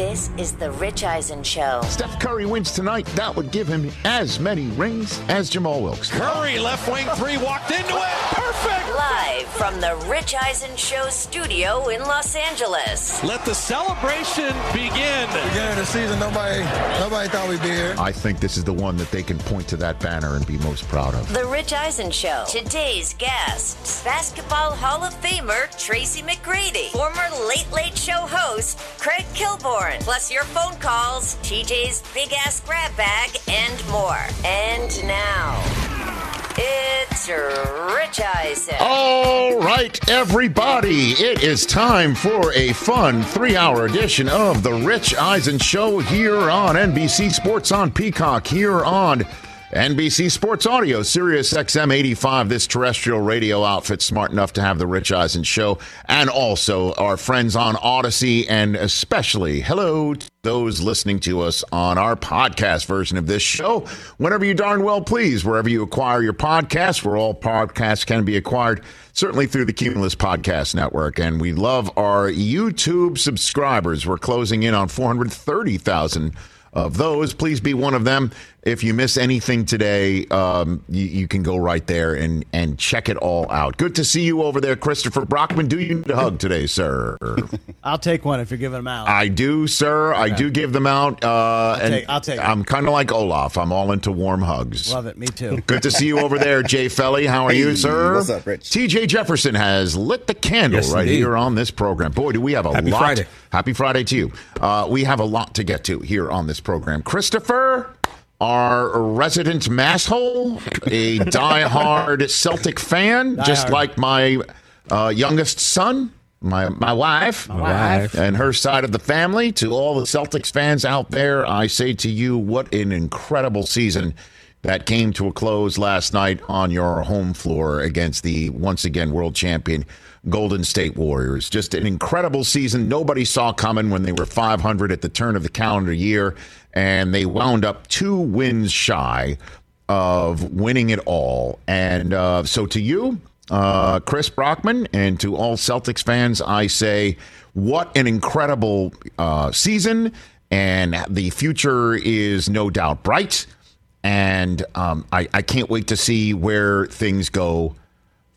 This is the Rich Eisen Show. Steph Curry wins tonight. That would give him as many rings as Jamal Wilkes. Curry, left wing three, walked into it. Perfect. Live from the Rich Eisen Show studio in Los Angeles. Let the celebration begin. Beginning of the season, nobody, nobody thought we'd be here. I think this is the one that they can point to that banner and be most proud of. The Rich Eisen Show. Today's guests: Basketball Hall of Famer Tracy McGrady, former Late Late Show host Craig Kilborn. Plus your phone calls, TJ's big ass grab bag, and more. And now, it's Rich Eisen. All right, everybody, it is time for a fun three hour edition of The Rich Eisen Show here on NBC Sports on Peacock, here on NBC Sports Audio, Sirius XM 85, this terrestrial radio outfit smart enough to have the Rich Eisen show, and also our friends on Odyssey, and especially hello to those listening to us on our podcast version of this show. Whenever you darn well please, wherever you acquire your podcast, where all podcasts can be acquired, certainly through the Cumulus Podcast Network. And we love our YouTube subscribers. We're closing in on 430,000 of those. Please be one of them. If you miss anything today, um, you, you, can go right there and, and check it all out. Good to see you over there, Christopher Brockman. Do you need a hug today, sir? I'll take one if you're giving them out. I do, sir. Okay. I do give them out. Uh, I'll, take, I'll take I'm kind of like Olaf. I'm all into warm hugs. Love it. Me too. Good to see you over there, Jay Felly. How are hey, you, sir? What's up, Rich? TJ Jefferson has lit the candle yes, right indeed. here on this program. Boy, do we have a Happy lot. Friday. Happy Friday to you. Uh, we have a lot to get to here on this program. Christopher our resident masshole, a diehard Celtic fan, die just hard. like my uh, youngest son, my my wife, my wife, and her side of the family. To all the Celtics fans out there, I say to you, what an incredible season that came to a close last night on your home floor against the once again world champion Golden State Warriors. Just an incredible season. Nobody saw coming when they were 500 at the turn of the calendar year, and they wound up two wins shy of winning it all. And uh, so, to you, uh, Chris Brockman, and to all Celtics fans, I say, what an incredible uh, season, and the future is no doubt bright. And um, I, I can't wait to see where things go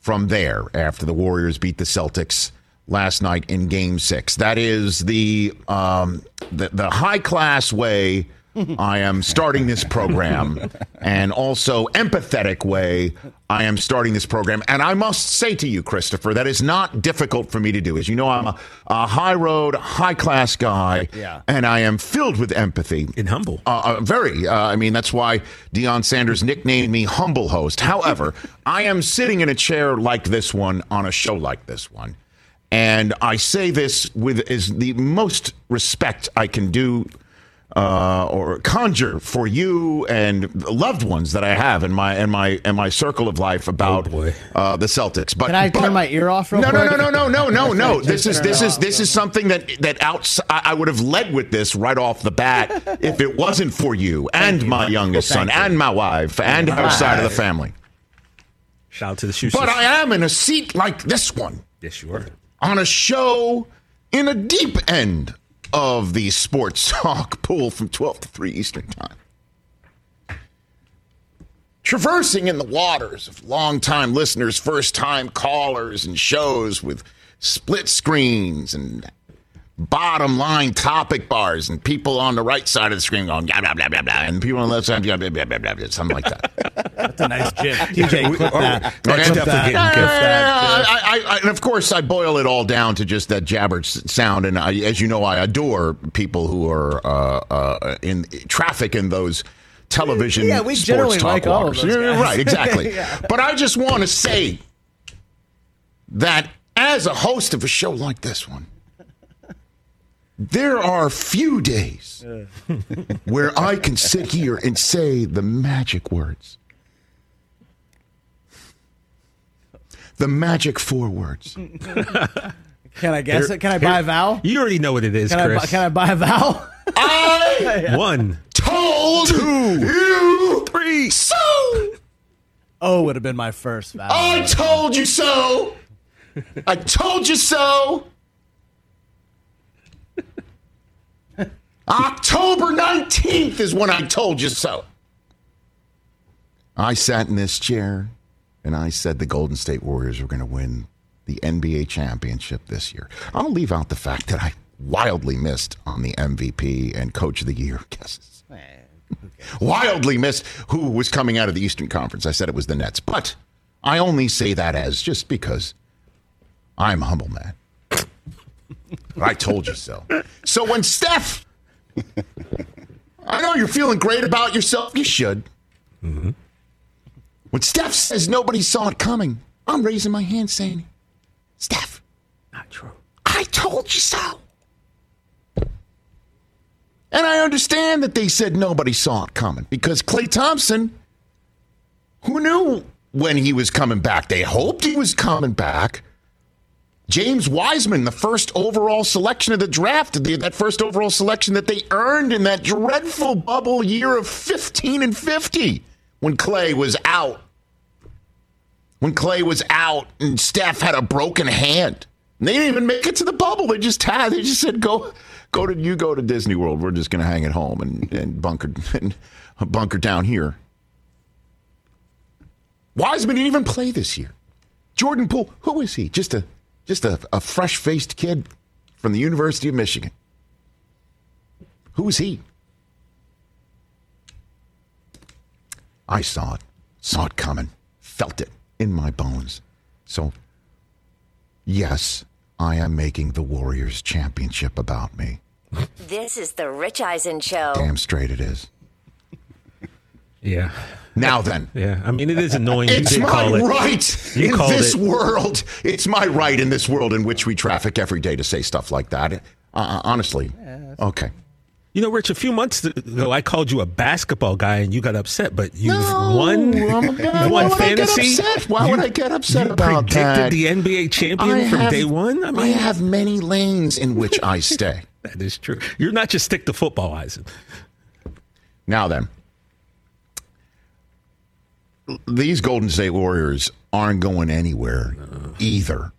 from there after the Warriors beat the Celtics last night in Game Six. That is the um, the, the high class way I am starting this program, and also empathetic way I am starting this program. And I must say to you, Christopher, that is not difficult for me to do. As you know, I'm a, a high road, high class guy, yeah. and I am filled with empathy and humble. Uh, uh, very. Uh, I mean, that's why Deion Sanders nicknamed me Humble Host. However, I am sitting in a chair like this one on a show like this one. And I say this with is the most respect I can do uh, or conjure for you and loved ones that I have in my in my in my circle of life about oh uh, the Celtics. But can I but, turn my ear off? Real no, quick? no, no, no, no, no, no, no. this is this is this is something that that outs- I would have led with this right off the bat if it wasn't for you and you. my youngest son you. and my wife and her side of the family. Shout out to the shoe. But I am in a seat like this one yes, you are. on a show in a deep end of the sports talk pool from 12 to 3 Eastern Time. Traversing in the waters of longtime listeners, first time callers, and shows with split screens and bottom line topic bars and people on the right side of the screen going blah blah blah blah blah and people on the left side blah blah blah blah, blah, blah something like that. That's a nice gif. TJ, clip that. Okay. Definitely that. getting that. I, I, I, and of course, I boil it all down to just that jabber sound. And I, as you know, I adore people who are uh, uh, in traffic in those television Yeah, we sports generally talk like all of walkers. those You're guys. Right, exactly. Yeah. But I just want to say that as a host of a show like this one, there are few days where I can sit here and say the magic words. The magic four words. Can I guess Here- it? Can I buy here- a vowel? You already know what it is, Can I, Chris. bu- can I buy a vowel? I One. told you Three. so. Oh, would have been my first vowel. I told you so. I told you so. October 19th is when I told you so. I sat in this chair and I said the Golden State Warriors were going to win the NBA championship this year. I'll leave out the fact that I wildly missed on the MVP and Coach of the Year guesses. Wildly missed who was coming out of the Eastern Conference. I said it was the Nets, but I only say that as just because I'm a humble man. I told you so. So when Steph, I know you're feeling great about yourself. You should. Mm-hmm. When Steph says nobody saw it coming, I'm raising my hand saying, Steph, Not true. I told you so. And I understand that they said nobody saw it coming because Klay Thompson, who knew when he was coming back? They hoped he was coming back. James Wiseman, the first overall selection of the draft, the, that first overall selection that they earned in that dreadful bubble year of 15 and 50 when Klay was out. When Klay was out and Steph had a broken hand. And they didn't even make it to the bubble. They just had, they just said, go, go to, you go to Disney World. We're just going to hang at home and, and bunker, and bunker down here. Wiseman didn't even play this year. Jordan Poole, who is he? Just a just a, a fresh faced kid from the University of Michigan. Who is he? I saw it, saw it coming, felt it in my bones. So, yes, I am making the Warriors championship about me. This is the Rich Eisen Show. Damn straight it is. Yeah. Now then. Yeah. I mean, it is annoying. It's did my call it. right You in this it. world. It's my right in this world in which we traffic every day to say stuff like that. Uh, honestly. Okay. You know, Rich, a few months ago, I called you a basketball guy and you got upset, but you've No, won, I'm- you why won would I get fantasy. upset? Why would I get upset you about predicted that? the NBA champion from have- day one. I mean, I have many lanes in which I stay. that is true. You're not just stick to football, Eisen. Now then, these Golden State Warriors aren't going anywhere either.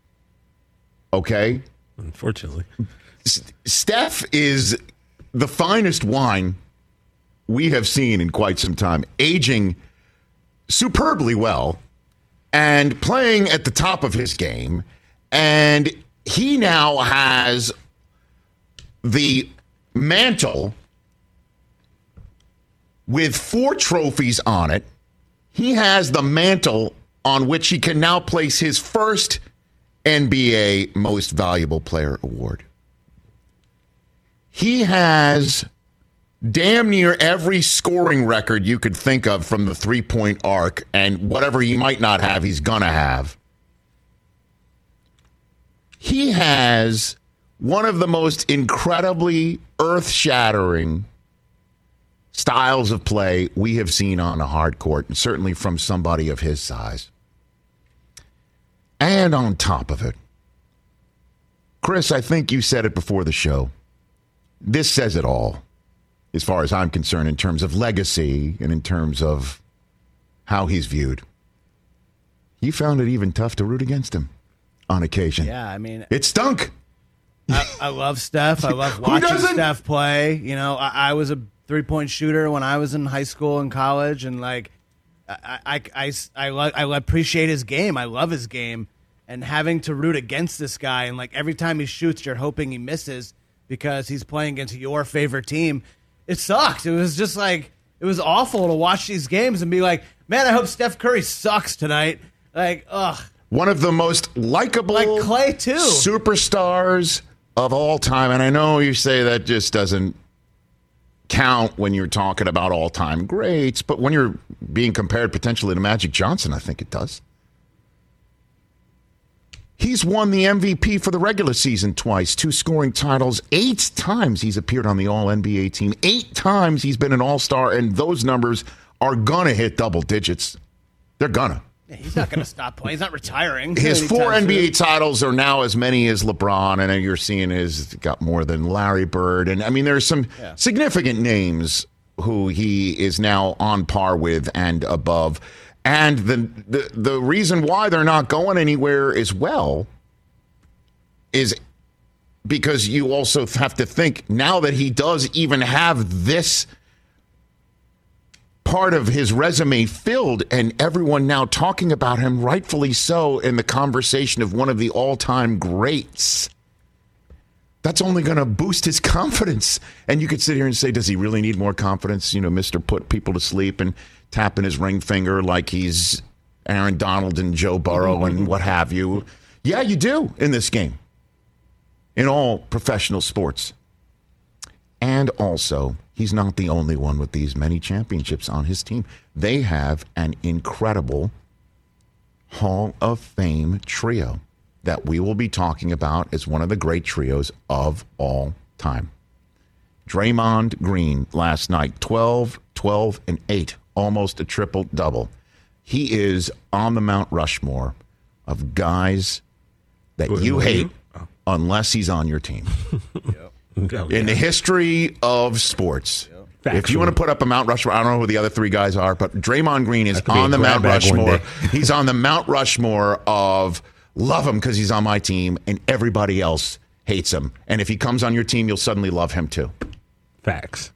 Okay? Unfortunately, S- Steph is the finest wine we have seen in quite some time, aging superbly well and playing at the top of his game. And he now has the mantle with four trophies on it. He has the mantle on which he can now place his first NBA Most Valuable Player award. He has damn near every scoring record you could think of from the three point arc, and whatever he might not have, he's going to have. He has one of the most incredibly earth shattering styles of play we have seen on a hard court, and certainly from somebody of his size. And on top of it, Chris, I think you said it before the show. This says it all, as far as I'm concerned, in terms of legacy and in terms of how he's viewed. You found it even tough to root against him on occasion. Yeah, I mean, It stunk. I, I love Steph. I love watching? Steph play. You know, I, I was a three point shooter when I was in high school and college, and like, I, I, I, I, lo- I appreciate his game. I love his game, and having to root against this guy, and like every time he shoots, you're hoping he misses. because he's playing against your favorite team. It sucked. It was just like it was awful to watch these games and be like, man, I hope Steph Curry sucks tonight. Like, ugh. One of the most likable, Like Klay, too. superstars of all time. And I know you say that just doesn't count when you're talking about all time greats, but when you're being compared potentially to Magic Johnson, I think it does. He's won the MVP for the regular season twice, two scoring titles. Eight times he's appeared on the All NBA team. Eight times he's been an All Star, and those numbers are going to hit double digits. They're going to. Yeah, he's not going to stop playing. He's not retiring. His four. NBA titles are now as many as LeBron, and you're seeing is got more than Larry Bird. And I mean, there's some significant names who he is now on par with and above. And the, the the reason why they're not going anywhere as well is because you also have to think now that he does even have this part of his resume filled and everyone now talking about him rightfully so in the conversation of one of the all-time greats. That's only going to boost his confidence. And you could sit here and say does he really need more confidence? You know mr put people to sleep and tapping his ring finger like he's aaron donald and joe burrow mm-hmm. and what have you. Yeah you do in this game. In all professional sports. And also, he's not the only one with these many championships on his team. They have an incredible Hall of Fame trio that we will be talking about as one of the great trios of all time. Draymond Green last night, 12, 12, and 8, almost a triple double. He is on the Mount Rushmore of guys that you hate unless he's on your team Oh, in the history of sports. If you want to put up a Mount Rushmore, I don't know who the other three guys are, but Draymond Green is That could be on the Mount grab bag one Rushmore. he's on the Mount Rushmore of love him because he's on my team, and everybody else hates him. And if he comes on your team, you'll suddenly love him too. Facts.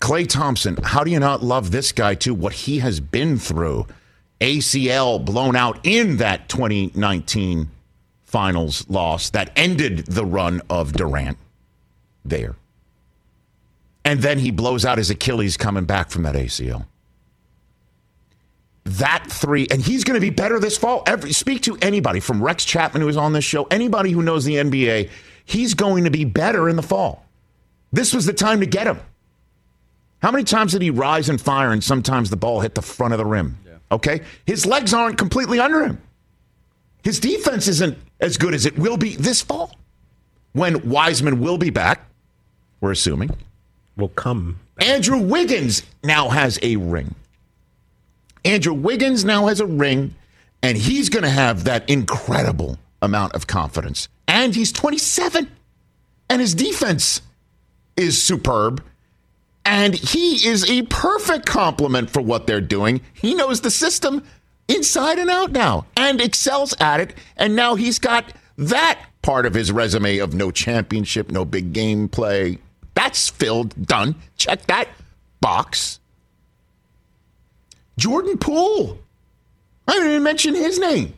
Klay Thompson, how do you not love this guy too? What he has been through. ACL blown out in that 2019 finals loss that ended the run of Durant there. And then he blows out his Achilles coming back from that ACL. That three, and he's going to be better this fall. Every speak to anybody from Rex Chapman who was on this show, anybody who knows the NBA, he's going to be better in the fall. This was the time to get him. How many times did he rise and fire and sometimes the ball hit the front of the rim? Okay? His legs aren't completely under him. His defense isn't as good as it will be this fall when Wiseman will be back, we're assuming. Will come. Andrew Wiggins now has a ring. Andrew Wiggins now has a ring, and he's going to have that incredible amount of confidence. And he's 27, and his defense is superb. And he is a perfect complement for what they're doing. He knows the system inside and out now and excels at it. And now he's got that part of his resume of no championship, no big game play. That's filled, done. Check that box. Jordan Poole. I didn't even mention his name.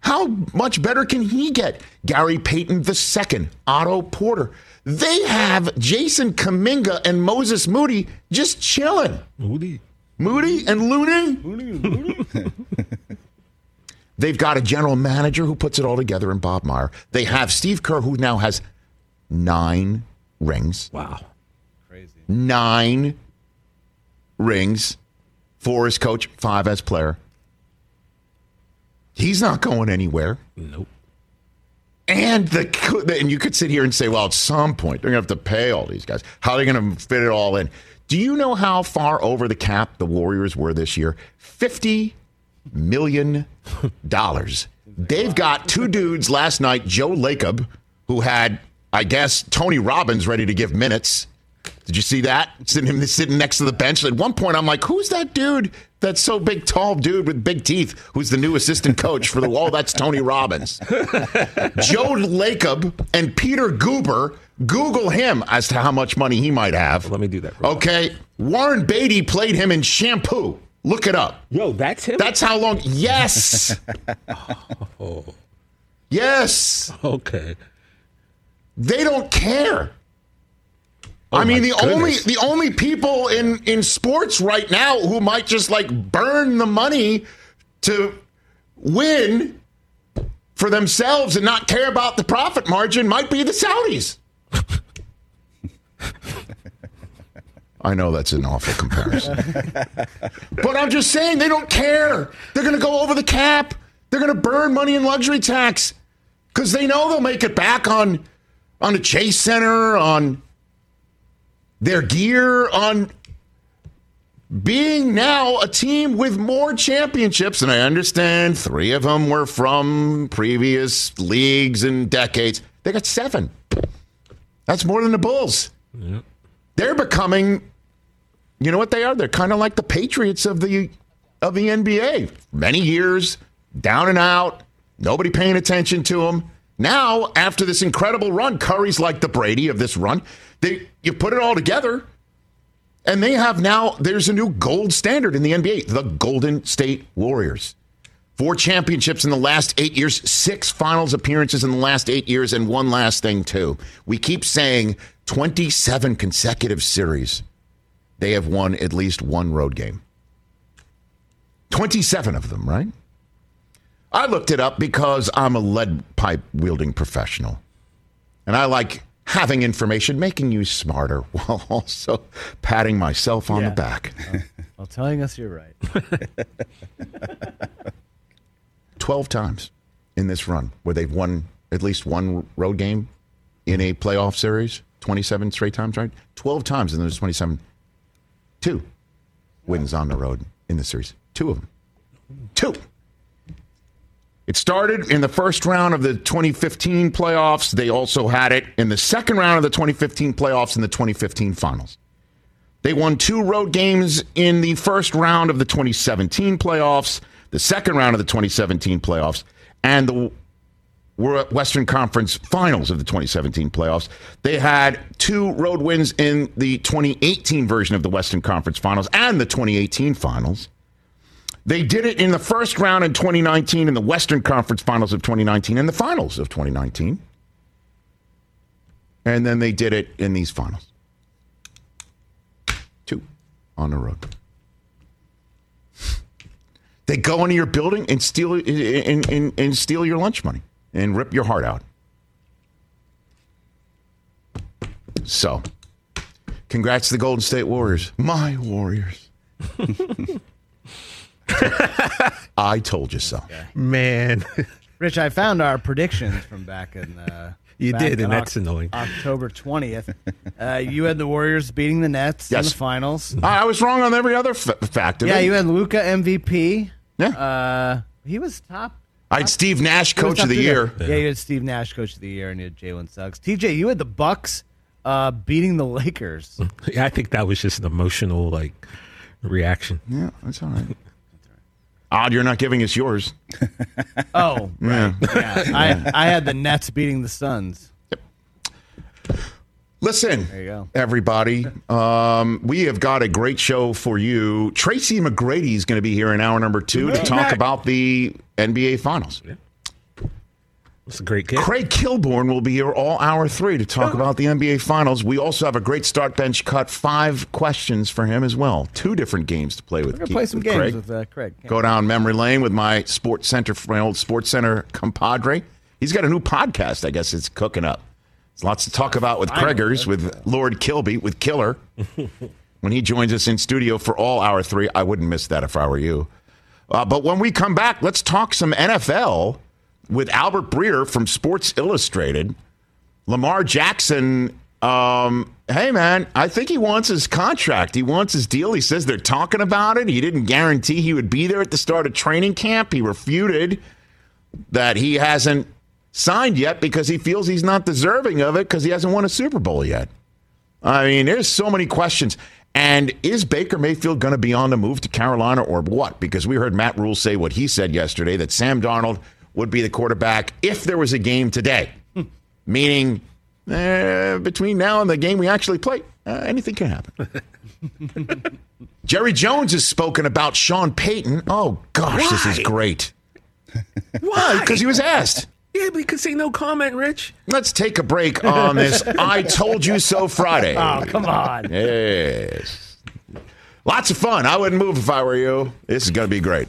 How much better can he get? Gary Payton II, Otto Porter. They have Jason Kuminga and Moses Moody just chilling. Moody. Moody and Looney. They've got a general manager who puts it all together in Bob Meyer. They have Steve Kerr, who now has nine rings. Wow. Crazy. Nine rings. Four as coach, five as player. He's not going anywhere. Nope. And the and you could sit here and say, well, at some point they're going to have to pay all these guys. How are they going to fit it all in? Do you know how far over the cap the Warriors were this year? Fifty million dollars. They've got two dudes last night, Joe Lacob, who had, I guess, Tony Robbins ready to give minutes. Did you see that? Sitting him sitting next to the bench. At one point, I'm like, "Who's that dude? That's so big, tall dude with big teeth. Who's the new assistant coach for the wall? That's Tony Robbins." Joe Lacob and Peter Guber. Google him as to how much money he might have. Let me do that. Okay, Warren Beatty played him in Shampoo. Look it up. Yo, that's him. That's how long. Yes. oh. Yes. Okay. They don't care. Oh, I mean, the only the only people in in sports right now who might just like burn the money to win for themselves and not care about the profit margin might be the Saudis. I know that's an awful comparison. but I'm just saying they don't care. They're going to go over the cap. They're going to burn money in luxury tax because they know they'll make it back on on the Chase Center, on their gear, on being now a team with more championships. And I understand three of them were from previous leagues and decades. They got seven. That's more than the Bulls. They're becoming, you know what they are? They're kind of like the Patriots of the of the NBA. Many years down and out, nobody paying attention to them. Now, after this incredible run, Curry's like the Brady of this run. They you put it all together, and they have now. There's a new gold standard in the NBA: the Golden State Warriors. Four championships in the last eight years, six finals appearances in the last eight years, and one last thing, too. We keep saying 27 consecutive series. They have won at least one road game. 27 of them, right? I looked it up because I'm a lead pipe wielding professional. And I like having information, making you smarter while also patting myself on Yeah. the back. Well, telling us you're right. 12 times in this run where they've won at least one road game in a playoff series. 27 straight times, right? 12 times in those 27. Two wins on the road in the series. Two of them. Two. It started in the first round of the 2015 playoffs. They also had it in the second round of the 2015 playoffs and the 2015 finals. They won two road games in the first round of the 2017 playoffs, the second round of the 2017 playoffs, and the Western Conference finals of the 2017 playoffs. They had two road wins in the 2018 version of the Western Conference finals and the 2018 finals. They did it in the first round in 2019, in the Western Conference finals of 2019, and the finals of 2019. And then they did it in these finals. Two on the road. They go into your building and steal and, and, and steal your lunch money and rip your heart out. So, congrats to the Golden State Warriors. My Warriors. I told you so. Man, Rich, I found our predictions from back in. Uh, You back did, in and that's annoying. October twentieth. Uh, you had the Warriors beating the Nets in Yes. the finals. I was wrong on every other f- fact. Yeah, you had Luka MVP. Yeah. Uh, he was top. I had Steve Nash, he was Coach top of the two Year. there. Yeah, you had Steve Nash, Coach of the Year, and you had Jalen Suggs. TJ, you had the Bucks uh, beating the Lakers. Yeah, I think that was just an emotional like reaction. Yeah, that's all right. Odd, you're not giving us yours. Oh, right. Yeah, I, I had the Nets beating the Suns. Listen, There you go. everybody. Um, we have got a great show for you. Tracy McGrady is going to be here in hour number two to talk about the NBA Finals. It's a great game. Craig Kilborn will be here all hour three to talk about the NBA Finals. We also have a great start bench cut, five questions for him as well. Two different games to play with. We're gonna Keith- play some with games Craig. with uh, Craig. Go down memory lane with my sports center, my old sports center compadre. He's got a new podcast. I guess it's cooking up. There's lots to talk about with Kreggers, with Lord Kilby, with Killer. when he joins us in studio for all hour three, I wouldn't miss that if I were you. Uh, but when we come back, let's talk some NFL with Albert Breer from Sports Illustrated. Lamar Jackson, um, hey man, I think he wants his contract. He wants his deal. He says they're talking about it. He didn't guarantee he would be there at the start of training camp. He refuted that he hasn't signed yet because he feels he's not deserving of it because he hasn't won a Super Bowl yet. I mean, there's so many questions. And is Baker Mayfield going to be on the move to Carolina or what? Because we heard Matt Rhule say what he said yesterday that Sam Darnold would be the quarterback if there was a game today, meaning eh, between now and the game we actually play, uh, anything can happen. Jerry Jones has spoken about Sean Payton. Oh, gosh, this is great. Why? Because he was asked. Yeah, because say no comment, Rich. Let's take a break on this I Told You So Friday. Oh, come on. Yes. Lots of fun. I wouldn't move if I were you. This is going to be great.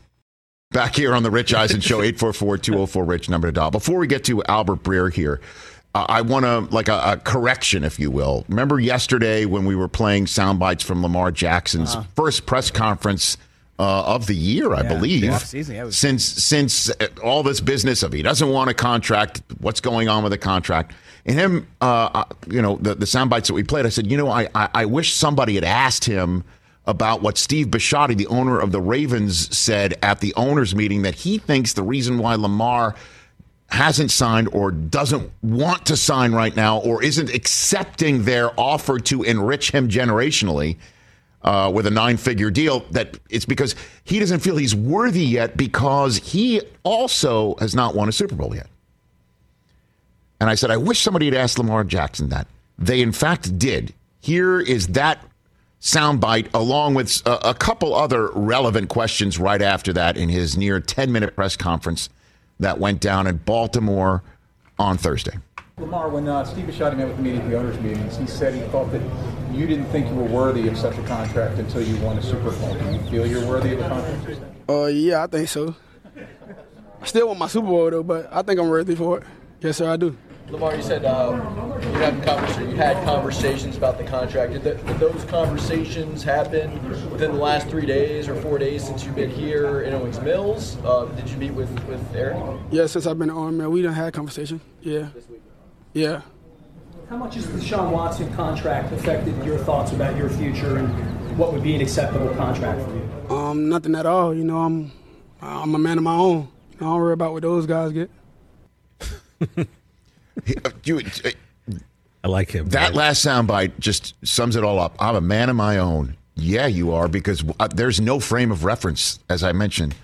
Back here on the Rich Eisen Show, 844-204-RICH, number to dial. Before we get to Albert Breer here, uh, I want to, like a, a, correction, if you will. Remember yesterday when we were playing sound bites from Lamar Jackson's uh-huh. first press conference uh, of the year, I yeah, believe. Yeah, was- since since uh, all this business of he doesn't want a contract, what's going on with the contract? And him, uh, uh you know, the, the sound bites that we played, I said, you know, I, I, I wish somebody had asked him – about what Steve Bisciotti, the owner of the Ravens, said at the owners' meeting that he thinks the reason why Lamar hasn't signed or doesn't want to sign right now or isn't accepting their offer to enrich him generationally uh, with a nine figure deal that it's because he doesn't feel he's worthy yet because he also has not won a Super Bowl yet. And I said, I wish somebody had asked Lamar Jackson that. They, in fact, did. Here is that soundbite, along with a, a, couple other relevant questions right after that in his near 10 minute press conference that went down in Baltimore on Thursday. Lamar, when uh, Steve Bisciotti met with me at the owners' meetings, he said he thought that you didn't think you were worthy of such a contract until you won a Super Bowl. Do you feel you're worthy of a contract? Uh, yeah, I think so. I still want my Super Bowl though, but I think I'm worthy for it. Yes, sir, I do. Lamar, you said uh, you, had conversations, you had conversations about the contract. Did, the, did, those conversations happen within the last three days or four days since you've been here in Owings Mills? Uh, did you meet with, with Eric? Yeah, since I've been in Owings Mills, we done had conversation. Yeah. Yeah. How much has the Deshaun Watson contract affected your thoughts about your future and what would be an acceptable contract for you? Um, nothing at all. You know, I'm I'm a man of my own. I don't worry about what those guys get. Uh, you, I like him. That last soundbite just sums it all up. I'm a man of my own. Yeah, you are, because uh, there's no frame of reference, as I mentioned,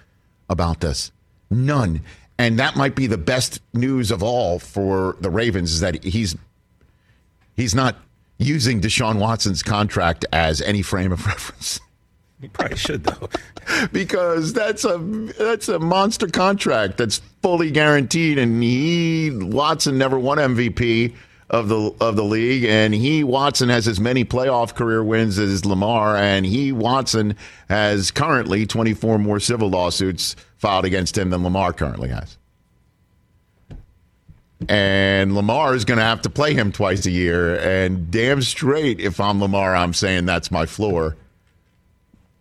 about this. None. And that might be the best news of all for the Ravens is that he's he's not using Deshaun Watson's contract as any frame of reference. He probably should though, because that's a that's a monster contract that's fully guaranteed, and he Watson never won MVP of the of the league, and he Watson has as many playoff career wins as Lamar, and he Watson has currently 24 more civil lawsuits filed against him than Lamar currently has. and Lamar is going to have to play him twice a year. And damn straight, if I'm Lamar, I'm saying that's my floor.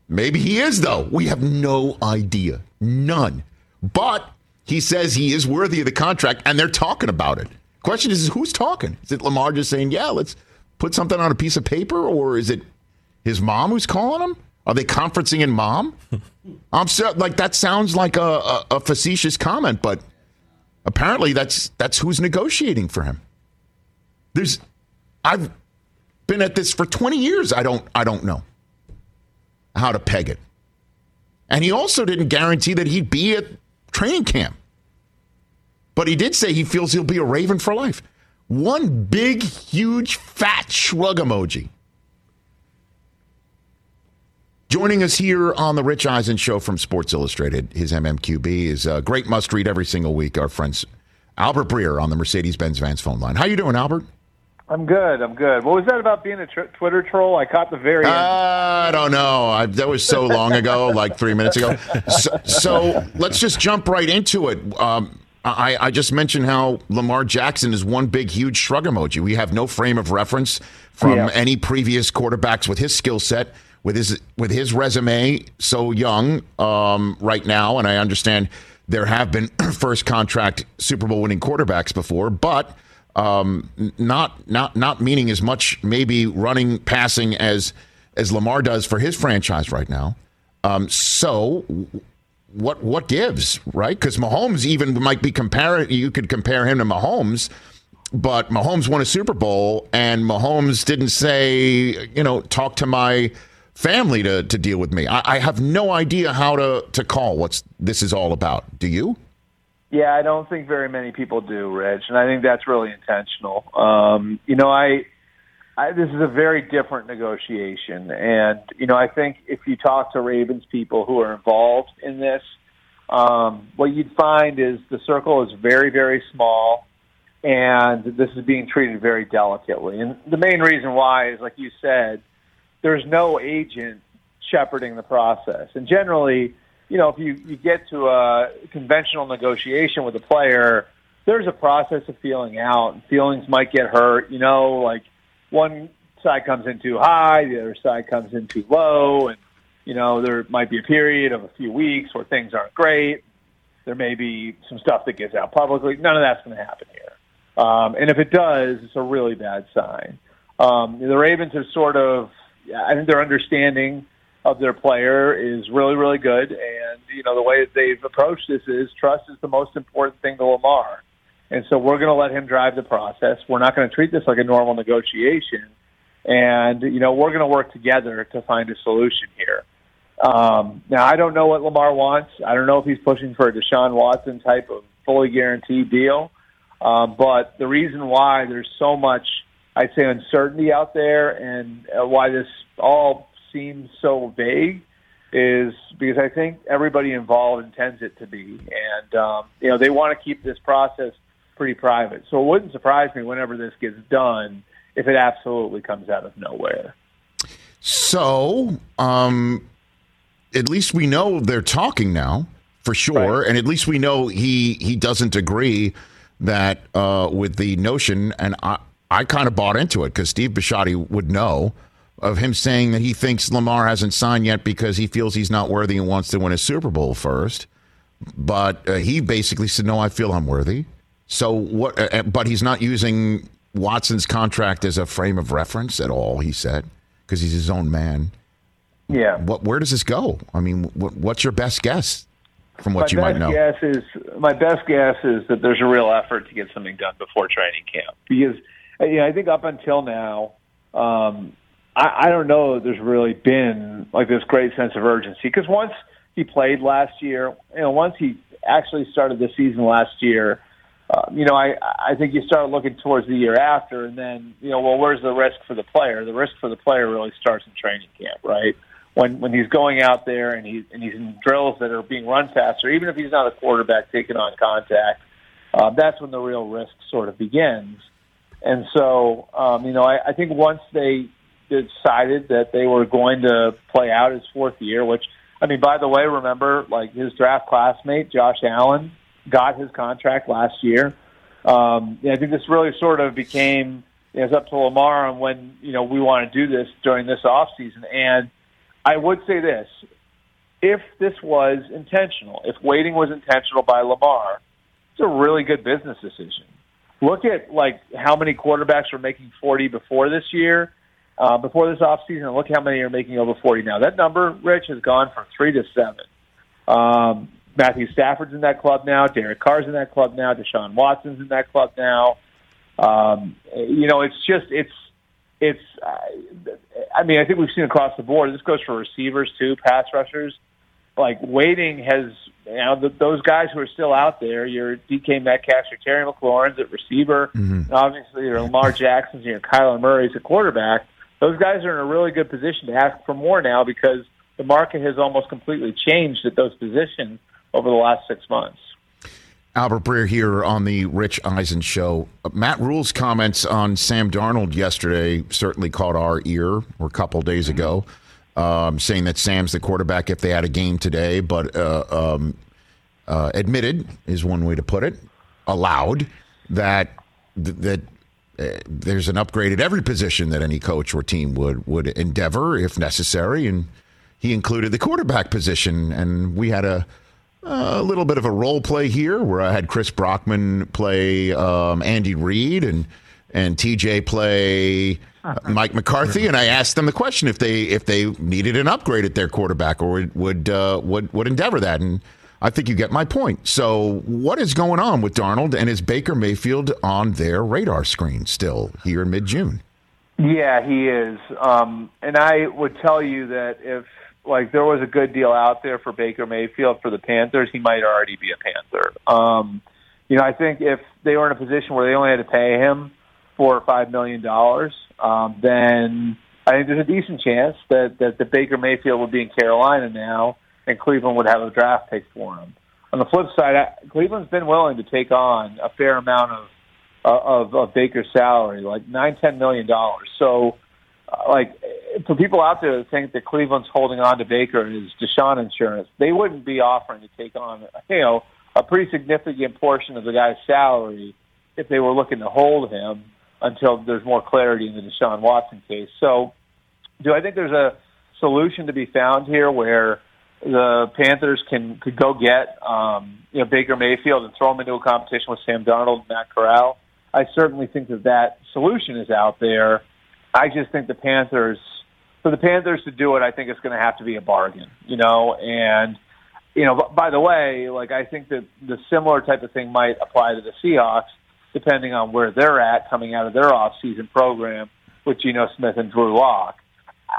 Maybe he is, though. We have no idea. None. But he says he is worthy of the contract, and they're talking about it. Question is, who's talking? Is it Lamar just saying, yeah, let's put something on a piece of paper, or is it his mom who's calling him? Are they conferencing in mom? I'm so, like that sounds like a, a, a facetious comment, but apparently that's that's who's negotiating for him. There's I've been at this for 20 years. I don't I don't know how to peg it. And he also didn't guarantee that he'd be at training camp. But he did say he feels he'll be a Raven for life. One big, huge, fat shrug emoji. Joining us here on the Rich Eisen Show from Sports Illustrated, his MMQB is a great must read every single week. Our friends Albert Breer on the Mercedes Benz Vans phone line. How you doing, Albert? I'm good. I'm good. What was that about being a tr- Twitter troll? I caught the very end. I don't know. I, that was so long ago, like three minutes ago. So, so let's just jump right into it. Um, I, I, just mentioned how Lamar Jackson is one big, huge shrug emoji. We have no frame of reference from yeah. any previous quarterbacks with his skill set with his with his resume so young um, right now, and I understand there have been first contract Super Bowl winning quarterbacks before, but um, not not not meaning as much maybe running passing as as Lamar does for his franchise right now. Um, so what what gives right? Because Mahomes even might be comparing. You could compare him to Mahomes but Mahomes won a Super Bowl, and Mahomes didn't say, you know, talk to my family to, to deal with me. I, I, have no idea how to, to call what's this is all about. Do you? Yeah, I don't think very many people do, Rich, and I think that's really intentional. Um, you know, I, I this is a very different negotiation, and you know, I think if you talk to Ravens people who are involved in this, um, what you'd find is the circle is very, very small, and this is being treated very delicately. And the main reason why is, like you said there's no agent shepherding the process. And generally, you know, if you, you get to a conventional negotiation with a player, there's a process of feeling out, feelings might get hurt. You know, like one side comes in too high, the other side comes in too low, and you know there might be a period of a few weeks where things aren't great. There may be some stuff that gets out publicly. None of that's going to happen here. Um, and if it does, it's a really bad sign. Um, the Ravens have sort of I think they're understanding of their player is really, really good. And, you know, the way that they've approached this is trust is the most important thing to Lamar. And so we're going to let him drive the process. We're not going to treat this like a normal negotiation. And, you know, we're going to work together to find a solution here. Um, now, I don't know what Lamar wants. I don't know if he's pushing for a Deshaun Watson type of fully guaranteed deal. Um, but the reason why there's so much – I'd say uncertainty out there, and uh, why this all seems so vague is because I think everybody involved intends it to be, and um, you know they want to keep this process pretty private. So it wouldn't surprise me whenever this gets done if it absolutely comes out of nowhere. So, um, at least we know they're talking now for sure, right. and at least we know he he doesn't agree that uh, with the notion, and I, I kind of bought into it because Steve Bisciotti would know of him saying that he thinks Lamar hasn't signed yet because he feels he's not worthy and wants to win a Super Bowl first. But uh, he basically said, "No, I feel I'm worthy." So what? Uh, uh but he's not using Watson's contract as a frame of reference at all. He said because he's his own man. Yeah. What? Where does this go? I mean, what, what's your best guess from what my you might know? Guess is my best guess is that there's a real effort to get something done before training camp because you know, I think up until now, um, I, I don't know. There's really been like this great sense of urgency because once he played last year, you know, once he actually started the season last year, uh, you know, I I think you start looking towards the year after, and then you know, well, where's the risk for the player? The risk for the player really starts in training camp, right? When when he's going out there and he's and he's in drills that are being run faster, even if he's not a quarterback taking on contact, uh, that's when the real risk sort of begins. And so, um, you know, I, I think once they decided that they were going to play out his fourth year, which, I mean, by the way, remember, like his draft classmate, Josh Allen, got his contract last year. Um, I think this really sort of became you know, it's up to Lamar on when you know we want to do this during this off season. And I would say this: if this was intentional, if waiting was intentional by Lamar, it's a really good business decision. Look at like how many quarterbacks were making forty before this year, uh, before this offseason, and look how many are making over forty now. That number, Rich, has gone from three to seven. Um, Matthew Stafford's in that club now. Derek Carr's in that club now. Deshaun Watson's in that club now. Um, you know, it's just it's it's. Uh, I mean, I think we've seen across the board. This goes for receivers too, pass rushers. Like waiting has you know the, those guys who are still out there. Your DK Metcalf, your Terry McLaurin's at receiver, mm-hmm. and obviously your Lamar Jackson's, your Kyler Murray's at quarterback. Those guys are in a really good position to ask for more now because the market has almost completely changed at those positions over the last six months. Albert Breer here on the Rich Eisen show. Matt Rhule's comments on Sam Darnold yesterday certainly caught our ear, or a couple days ago, um, saying that Sam's the quarterback if they had a game today, but uh, um, uh, admitted is one way to put it, allowed that that uh, there's an upgrade at every position that any coach or team would would endeavor if necessary, and he included the quarterback position, and we had a a little bit of a role play here where I had Chris Brockman play um, Andy Reid and and TJ play uh, Mike McCarthy, and I asked them the question if they if they needed an upgrade at their quarterback or would would uh, would, would endeavor that, and I think you get my point. So, what is going on with Darnold and is Baker Mayfield on their radar screen still here in mid June? Yeah, he is, um, and I would tell you that if like there was a good deal out there for Baker Mayfield for the Panthers, he might already be a Panther. Um, you know, I think if they were in a position where they only had to pay him four or five million dollars, um, then I think there's a decent chance that that the Baker Mayfield would be in Carolina now, and Cleveland would have a draft pick for him. On the flip side, I, Cleveland's been willing to take on a fair amount of uh, of, of Baker's salary, like nine ten million dollars. So uh, like for people out there that think that Cleveland's holding on to Baker is Deshaun insurance, they wouldn't be offering to take on you know a pretty significant portion of the guy's salary if they were looking to hold him until there's more clarity in the Deshaun Watson case. So, do I think there's a solution to be found here where the Panthers can could go get um, you know Baker Mayfield and throw him into a competition with Sam Darnold and Matt Corral? I certainly think that that solution is out there. I just think the Panthers, for the Panthers to do it, I think it's going to have to be a bargain, you know. And you know, by the way, like I think that the similar type of thing might apply to the Seahawks, depending on where they're at coming out of their off-season program with Geno Smith and Drew Lock.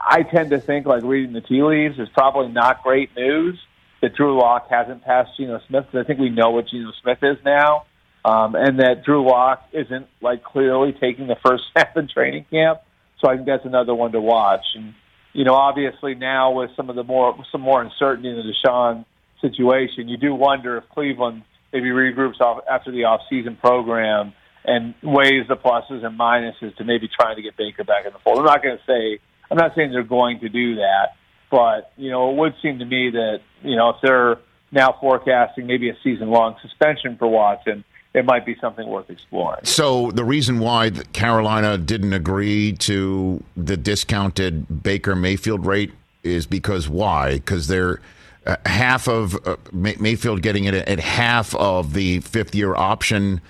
I tend to think, like reading the tea leaves, is probably not great news that Drew Lock hasn't passed Geno Smith because I think we know what Geno Smith is now, um, and that Drew Lock isn't like clearly taking the first snap in training camp. So I think that's another one to watch. And you know, obviously now with some of the more some more uncertainty in the Deshaun situation, you do wonder if Cleveland maybe regroups off after the off-season program and weighs the pluses and minuses to maybe trying to get Baker back in the fold. I'm not going to say I'm not saying they're going to do that, but you know, it would seem to me that you know if they're now forecasting maybe a season-long suspension for Watson it might be something worth exploring. So the reason why Carolina didn't agree to the discounted Baker Mayfield rate is because why? Because they're uh, half of uh, Mayfield getting it at half of the fifth year option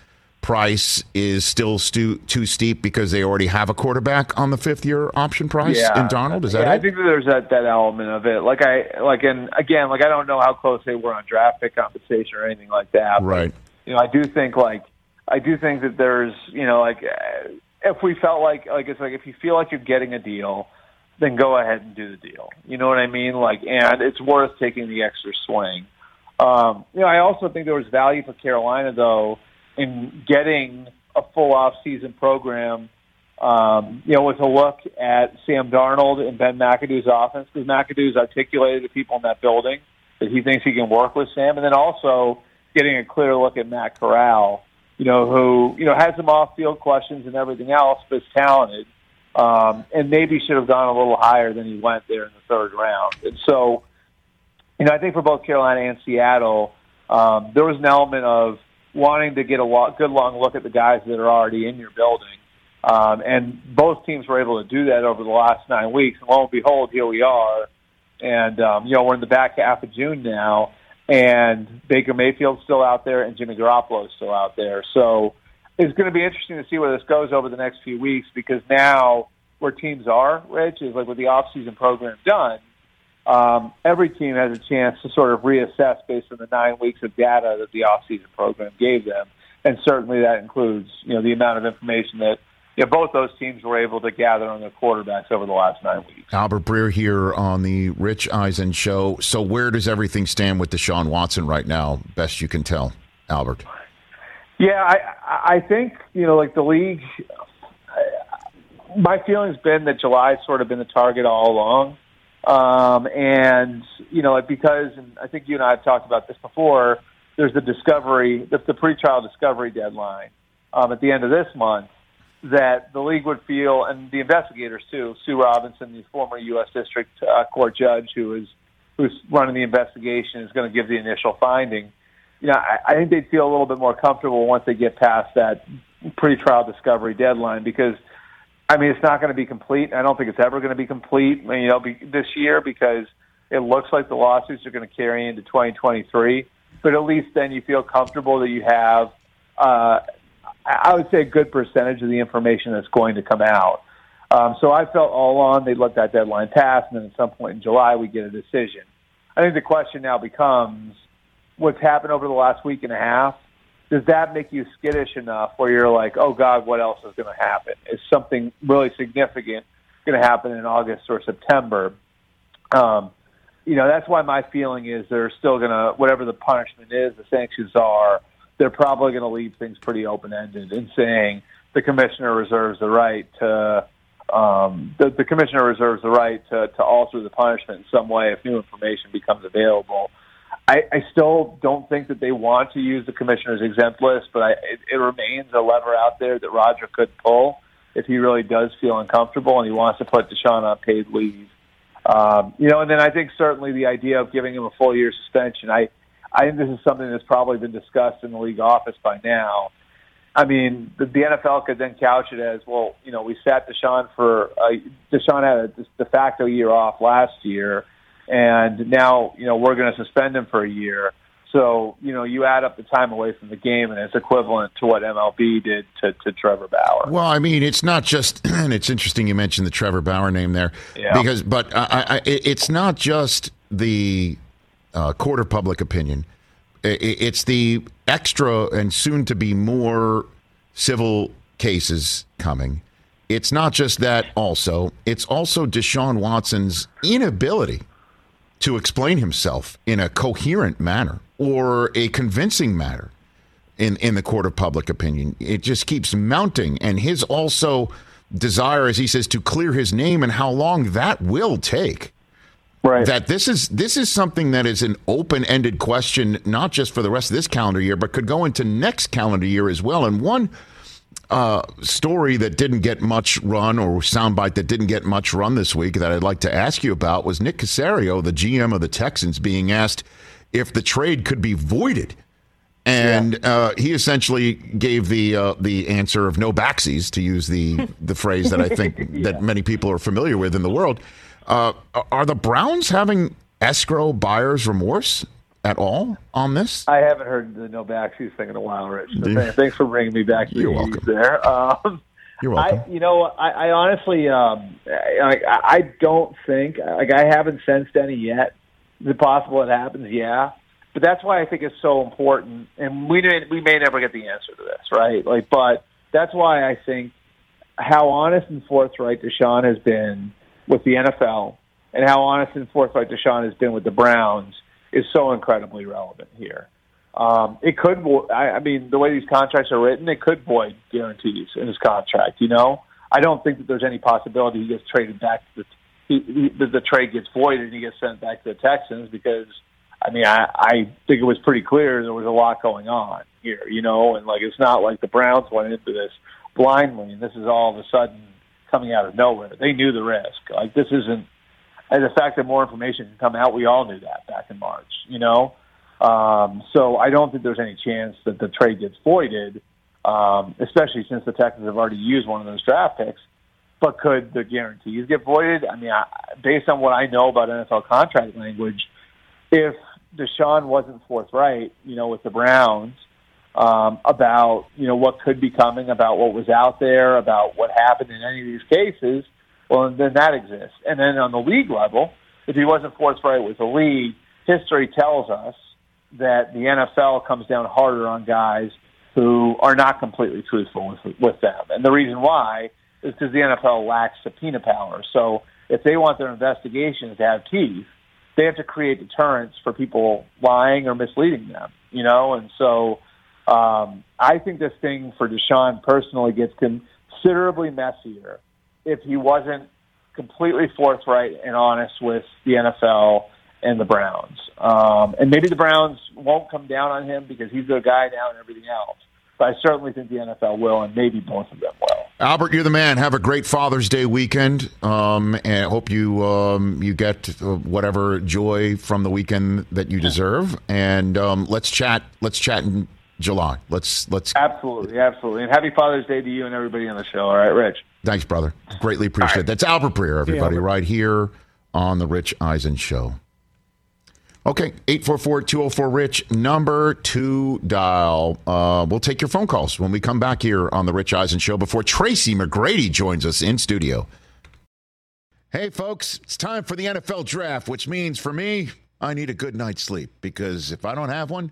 price is still stu- too steep because they already have a quarterback on the fifth year option price yeah. in Darnold? Is that yeah, it? I think that there's that that element of it. Like I like and again like I don't know how close they were on draft pick compensation or anything like that. Right. But, you know, I do think like I do think that there's you know like if we felt like like it's like if you feel like you're getting a deal, then go ahead and do the deal. You know what I mean? Like, and it's worth taking the extra swing. Um, you know, I also think there was value for Carolina though in getting a full off season program. Um, you know, with a look at Sam Darnold and Ben McAdoo's offense, because McAdoo's articulated to people in that building that he thinks he can work with Sam, and then also getting a clear look at Matt Corral, you know, who you know has some off-field questions and everything else, but is talented, um, and maybe should have gone a little higher than he went there in the third round. And so, you know, I think for both Carolina and Seattle, um, there was an element of wanting to get a lo- good long look at the guys that are already in your building. Um, and both teams were able to do that over the last nine weeks. And lo and behold, here we are. And, um, you know, we're in the back half of June now, and Baker Mayfield's still out there, and Jimmy Garoppolo's still out there. So it's going to be interesting to see where this goes over the next few weeks because now where teams are, Rich, is like with the offseason program done, um, every team has a chance to sort of reassess based on the nine weeks of data that the offseason program gave them. And certainly that includes, you know, the amount of information that you know, both those teams were able to gather on their quarterbacks over the last nine weeks. Albert Breer here on the Rich Eisen show. So where does everything stand with Deshaun Watson right now, best you can tell, Albert? Yeah, I I think, you know, like the league my feeling's been that July's sort of been the target all along. Um, and, you know, because, and I think you and I have talked about this before, there's the discovery, the, the pretrial discovery deadline um, at the end of this month that the league would feel, and the investigators too, Sue Robinson, the former U.S. District uh, Court judge who is who's running the investigation, is going to give the initial finding. You know, I, I think they'd feel a little bit more comfortable once they get past that pretrial discovery deadline because – I mean, it's not going to be complete. I don't think it's ever going to be complete, you know, be, this year because it looks like the lawsuits are going to carry into 2023. But at least then you feel comfortable that you have, uh, I would say, a good percentage of the information that's going to come out. Um, so I felt all along they'd let that deadline pass, and then at some point in July we get a decision. I think the question now becomes what's happened over the last week and a half does that make you skittish enough where you're like, oh God, what else is going to happen? Is something really significant going to happen in August or September? Um, you know, that's why my feeling is they're still going to, whatever the punishment is, the sanctions are, they're probably going to leave things pretty open ended and saying the commissioner reserves the right to. Um, the, the commissioner reserves the right to, to alter the punishment in some way if new information becomes available. I, I still don't think that they want to use the commissioner's exempt list, but I, it, it remains a lever out there that Roger could pull if he really does feel uncomfortable and he wants to put Deshaun on paid leave. Um, you know, and then I think certainly the idea of giving him a full year suspension. I, I think this is something that's probably been discussed in the league office by now. I mean, the, the NFL could then couch it as, well, you know, we sat Deshaun for uh, Deshaun had a de facto year off last year and now you know we're going to suspend him for a year. So you know you add up the time away from the game, and it's equivalent to what MLB did to, to Trevor Bauer. Well, I mean, it's not just, and it's interesting you mentioned the Trevor Bauer name there, yeah. because but I, I, it's not just the uh, court of public opinion. It's the extra and soon to be more civil cases coming. It's not just that, also, it's also Deshaun Watson's inability to explain himself in a coherent manner or a convincing manner in, in the court of public opinion. It just keeps mounting. And his also desire, as he says, to clear his name and how long that will take. Right. That this is this is something that is an open ended question, not just for the rest of this calendar year, but could go into next calendar year as well. And one uh, story that didn't get much run or soundbite that didn't get much run this week that I'd like to ask you about was Nick Caserio, the GM of the Texans, being asked if the trade could be voided. And yeah. uh, he essentially gave the uh, the answer of no backsies, to use the the phrase that I think yeah. that many people are familiar with in the world. Uh, are the Browns having escrow buyer's remorse at all on this? I haven't heard the no backsies thing in a while, Rich. So thanks for bringing me back to You're welcome. there. Um, You're welcome. I, you know, I, I honestly, um, I, I don't think like I haven't sensed any yet. Is it possible it happens? Yeah, but that's why I think it's so important. And we may, we may never get the answer to this, right? Like, but that's why I think how honest and forthright Deshaun has been with the NFL, and how honest and forthright Deshaun has been with the Browns is so incredibly relevant here. Um, it could, I, I mean, the way these contracts are written, it could void guarantees in his contract. You know, I don't think that there's any possibility he gets traded back to the he, he, the, the trade gets voided and he gets sent back to the Texans because, I mean, I, I think it was pretty clear there was a lot going on here. You know, and like it's not like the Browns went into this blindly and this is all of a sudden coming out of nowhere. They knew the risk. Like this isn't and the fact that more information can come out, we all knew that back in March, you know. Um, so I don't think there's any chance that the trade gets voided, um, especially since the Texans have already used one of those draft picks. But could the guarantees get voided? I mean, I, based on what I know about NFL contract language, if Deshaun wasn't forthright, you know, with the Browns um, about you know what could be coming, about what was out there, about what happened in any of these cases, well, then that exists. And then on the league level, if he wasn't forthright with the league, history tells us that the NFL comes down harder on guys who are not completely truthful with, with them. And the reason why is because the NFL lacks subpoena power. So if they want their investigations to have teeth, they have to create deterrence for people lying or misleading them, you know? And so um, I think this thing for Deshaun personally gets considerably messier if he wasn't completely forthright and honest with the NFL and the Browns. Um, and maybe the Browns won't come down on him because he's their guy now and everything else. But I certainly think the NFL will, and maybe both of them will. Albert, you're the man. Have a great Father's Day weekend, um, and I hope you um, you get uh, whatever joy from the weekend that you deserve. And um, let's chat. Let's chat in July. Let's let's absolutely, absolutely. And happy Father's Day to you and everybody on the show. All right, Rich. Thanks, brother. Greatly appreciate it. Right. That's Albert Breer, everybody, yeah, right here on the Rich Eisen Show. Okay, 844-204-RICH, number two dial. Uh, we'll take your phone calls when we come back here on the Rich Eisen Show before Tracy McGrady joins us in studio. Hey, folks, it's time for the NFL draft, which means for me, I need a good night's sleep because if I don't have one,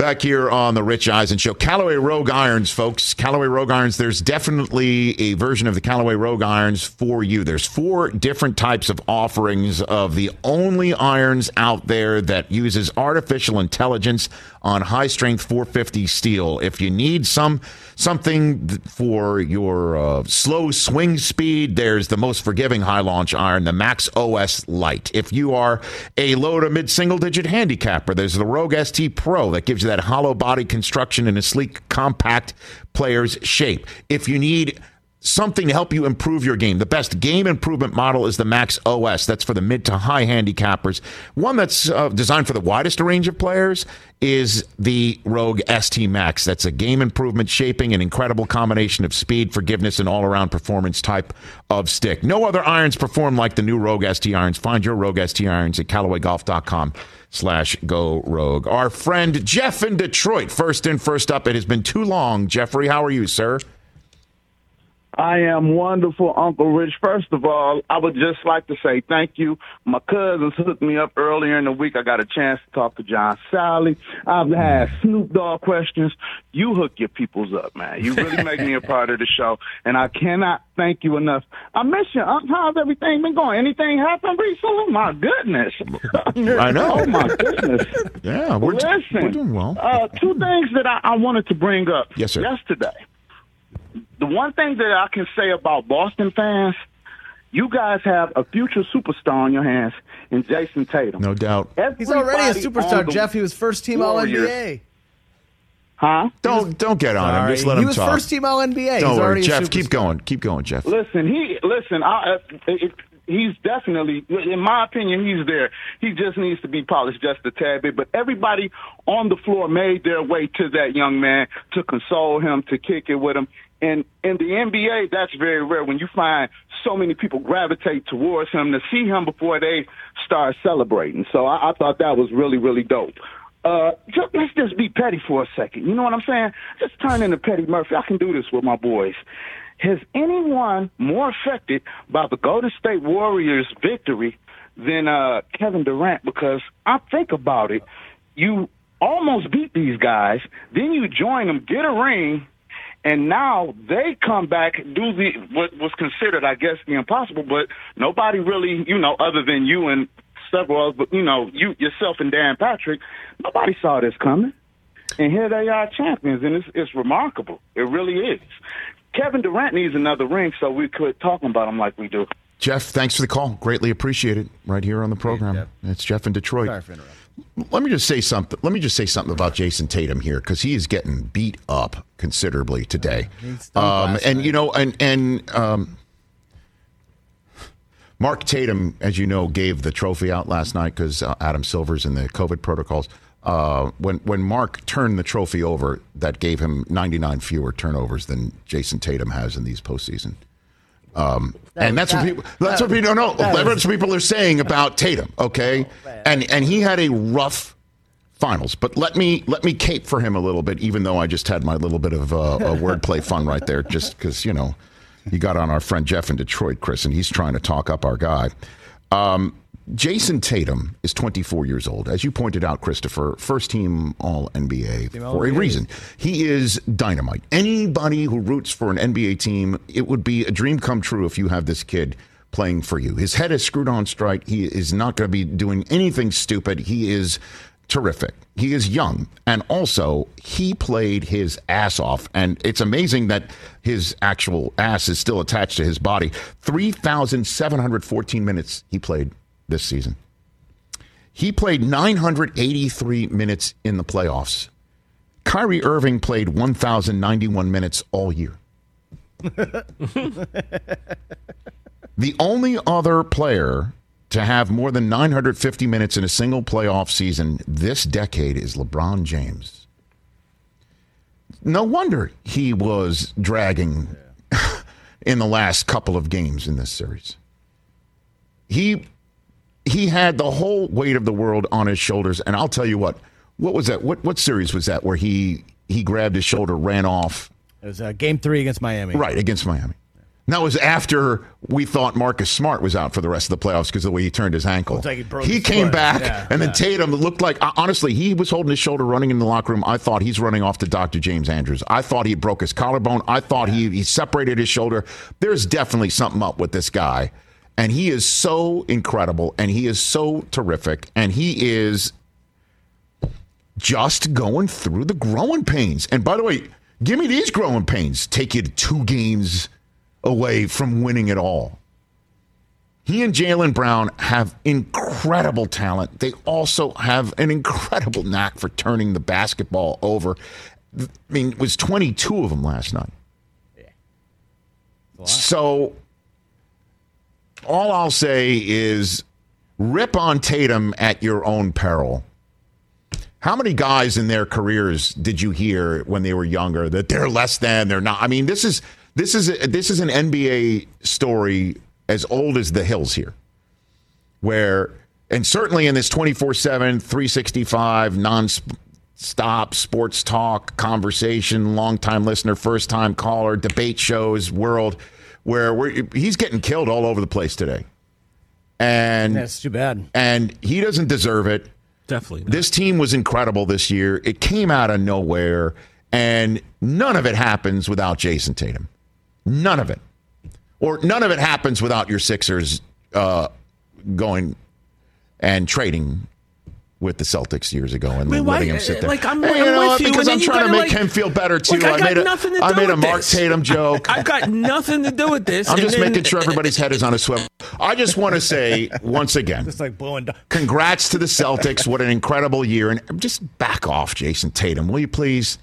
Back here on the Rich Eisen Show. Callaway Rogue Irons, folks. Callaway Rogue Irons, there's definitely a version of the Callaway Rogue Irons for you. There's four different types of offerings of the only irons out there that uses artificial intelligence on high strength 450 steel. If you need some something for your uh, slow swing speed, there's the most forgiving high launch iron, the Max OS Light. If you are a low to mid single digit handicapper, there's the Rogue ST Pro that gives you that hollow body construction in a sleek, compact player's shape. If you need something to help you improve your game. The best game improvement model is the Max OS. That's for the mid to high handicappers. One that's uh, designed for the widest range of players is the Rogue ST Max. That's a game improvement shaping, an incredible combination of speed, forgiveness, and all around performance type of stick. No other irons perform like the new Rogue ST irons. Find your Rogue ST irons at CallawayGolf.com slash go rogue. Our friend Jeff in Detroit, first in, first up. It has been too long. Jeffrey, how are you, sir? I am wonderful, Uncle Rich. First of all, I would just like to say thank you. My cousins hooked me up earlier in the week. I got a chance to talk to John Salley. I've had Snoop Dogg questions. You hook your peoples up, man. You really make me a part of the show, and I cannot thank you enough. I miss you. How's everything been going? Anything happened recently? My goodness. I know. oh, my goodness. Yeah, we're, Listen, we're doing well. Uh, two things that I, I wanted to bring up yes, sir. yesterday the one thing that I can say about Boston fans, you guys have a future superstar on your hands in Jayson Tatum. No doubt. He's already a superstar, Jeff. He was first team All NBA. Huh? Don't don't get on him. Just let he him was first team All NBA. Don't He's worry, already a Jeff. Keep going. Keep going, Jeff. Listen, he listen. I, uh, it, he's definitely, in my opinion, he's there. He just needs to be polished just a tad bit. But everybody on the floor made their way to that young man to console him, to kick it with him. And in the NBA, that's very rare when you find so many people gravitate towards him to see him before they start celebrating. So I, I thought that was really, really dope. Uh, just, let's just be petty for a second. You know what I'm saying? Just turn into Petty Murphy. I can do this with my boys. Has anyone more affected by the Golden State Warriors' victory than uh, Kevin Durant? Because I think about it, you almost beat these guys, then you join them, get a ring, and now they come back do the what was considered, I guess, the impossible. But nobody really, you know, other than you and several, others, but you know, you yourself and Dan Patrick, nobody saw this coming. And here they are, champions, and it's, it's remarkable. It really is. Kevin Durant needs another ring, so we could talk about him like we do. Jeff, thanks for the call. Greatly appreciated. Right here on the program. It's Jeff in Detroit. Sorry for interrupting. Let me just say something. Let me just say something about Jayson Tatum here because he is getting beat up considerably today. Um, and you know, and and um, Mark Tatum, as you know, gave the trophy out last night because uh, Adam Silver's in the COVID protocols. Uh, when when Mark turned the trophy over, that gave him 99 fewer turnovers than Jayson Tatum has in these postseason. Um, and that's what people. That's what that- people. No, that that's what people are saying about Tatum. Okay, and and he had a rough finals. But let me let me cape for him a little bit, even though I just had my little bit of uh, a wordplay fun right there, just because you know you got on our friend Jeff in Detroit, Chris, and he's trying to talk up our guy. Um, Jayson Tatum is 24 years old, as you pointed out, Christopher. First team All NBA Team for a reason. He is dynamite. Anybody who roots for an NBA team, it would be a dream come true if you have this kid playing for you. His head is screwed on straight. He is not going to be doing anything stupid. He is terrific. He is young. And also, he played his ass off. And it's amazing that his actual ass is still attached to his body. 3,714 minutes he played this season. He played 983 minutes in the playoffs. Kyrie Irving played 1,091 minutes all year. The only other player to have more than 950 minutes in a single playoff season this decade is LeBron James. No wonder he was dragging in the last couple of games in this series. He he had the whole weight of the world on his shoulders, and I'll tell you what. What was that? What what series was that where he he grabbed his shoulder, ran off? It was uh, game three against Miami. Right, against Miami. And that was after we thought Marcus Smart was out for the rest of the playoffs because of the way he turned his ankle. Like he his came foot. back, Yeah, and then yeah. Tatum looked like, uh, honestly, he was holding his shoulder running in the locker room. I thought he's running off to Dr. James Andrews. I thought he broke his collarbone. I thought he, he separated his shoulder. There's definitely something up with this guy. And he is so incredible, and he is so terrific, and he is just going through the growing pains. And by the way, give me these growing pains. Take you two games away from winning it all. He and Jaylen Brown have incredible talent. They also have an incredible knack for turning the basketball over. I mean, it was 22 of them last night. Yeah. So, all I'll say is rip on Tatum at your own peril. How many guys in their careers did you hear when they were younger that they're less than, they're not? I mean, this is this is a, this is an NBA story as old as the hills here, where and certainly in this 24/7 365 non-stop sports talk conversation, long-time listener, first-time caller, debate shows world where we're, he's getting killed all over the place today. And That's too bad. and he doesn't deserve it. Definitely. This team was incredible this year. It came out of nowhere, and none of it happens without Jayson Tatum. None of it. Or none of it happens without your Sixers uh, going and trading with the Celtics years ago and mean, why- letting him sit there. like, I'm- Hey, I'm know with what? you, because I'm trying to make like- him feel better too. Like, I I made a, nothing to I do made a Mark this. Tatum joke. I've got nothing to do with this. I'm just then- making sure everybody's head is on a swivel. I just want to say once again, Just like blowing. down. Congrats to the Celtics. What an incredible year. And just back off, Jayson Tatum, will you please?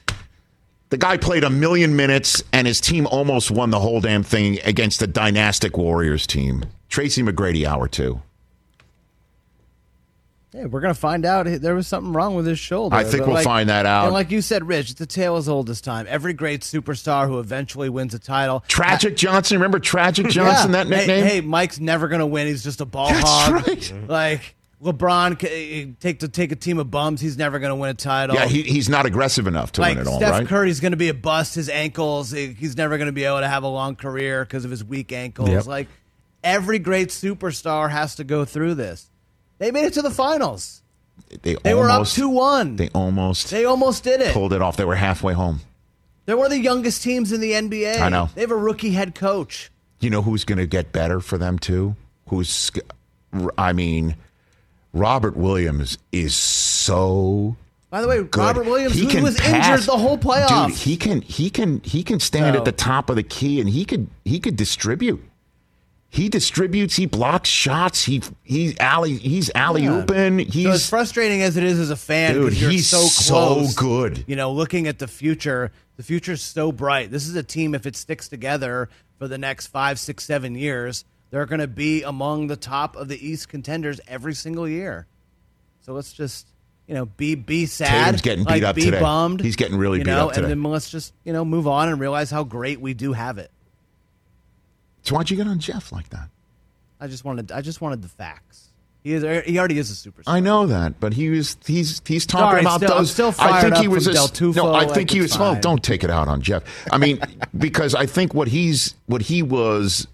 The guy played a million minutes, and his team almost won the whole damn thing against the dynastic Warriors team. Tracy McGrady, hour two. Hey, we're gonna find out there was something wrong with his shoulder. I think But we'll like- find that out. And like you said, Rich, a tale as old as time. Every great superstar who eventually wins a title. Tragic Johnson, remember Tragic Johnson? Yeah. That nickname. Hey, Mike's never gonna win. He's just a ball That's hog. right. Like LeBron, eh, take to take a team of bums. He's never gonna win a title. yeah, he, he's not aggressive enough to like win it all, Steph right? Curry's going to be a bust. His ankles. Eh, he's never going to be able to have a long career because of his weak ankles. Yep. Like every great superstar has to go through this. They made it to the finals. They, They were up two one. They almost They almost did it. pulled it off. They were halfway home. They're one of the youngest teams in the NBA. I know. They have a rookie head coach. You know who's going to get better for them too? Who's, I mean, Robert Williams is so By the way, good. Robert Williams, He who was pass. injured the whole playoffs. Dude, he can he can he can stand So- at the top of the key and he could he could distribute. He distributes. He blocks shots. He he's alley he's alley ooping. so as He's frustrating as it is as a fan, Dude, he's so so good. You know, looking at the future, the future's so bright. This is a team if it sticks together for the next five, six, seven years, they're going to be among the top of the East contenders every single year. So let's just you know be be sad. Tatum's getting beat like, up be today. Bummed. He's getting really you beat up today. And then let's just you know move on and realize how great we do have it. So why'd you get on Jeff like that? I just wanted I just wanted the facts. He is he already is a superstar. I know that, but he was he's he's talking Sorry, about still- I'm those. still I think he was a, Del Tufo, no. I think he was. Well, don't take it out on Jeff. I mean, because I think what he's what he was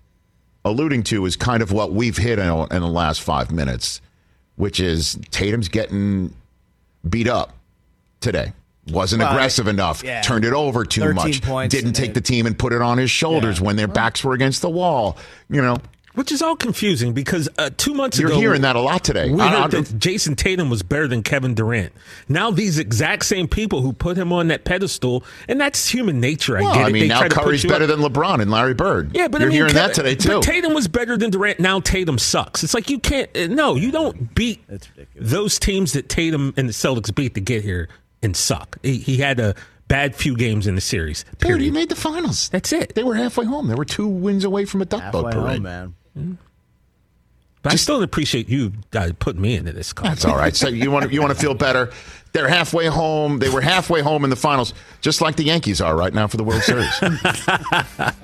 alluding to is kind of what we've hit in, in the last five minutes, which is Tatum's getting beat up today. Wasn't Well, aggressive enough. yeah. Turned it over too much. Didn't take it- the team and put it on his shoulders when their backs were against the wall. You know, Which is all confusing because uh, two months ago You're hearing that a lot today. We I- heard I- that Jayson Tatum was better than Kevin Durant. Now these exact same people who put him on that pedestal, and that's human nature. I well, get it. I mean, They now try to Curry's better up. than LeBron and Larry Bird. Yeah, but you're I mean, hearing Kevin- that today too. But Tatum was better than Durant. Now Tatum sucks. It's like you can't. uh, No, you don't beat those teams that Tatum and the Celtics beat to get here and suck. He, he had a bad few games in the series. Dude, he made the finals. That's it. They were halfway home. They were two wins away from a duck boat parade. home, man. But I still appreciate you guys putting me into this. Call. That's all right. So you want to, you want to feel better. They're halfway home. They were halfway home in the finals, just like the Yankees are right now for the World Series.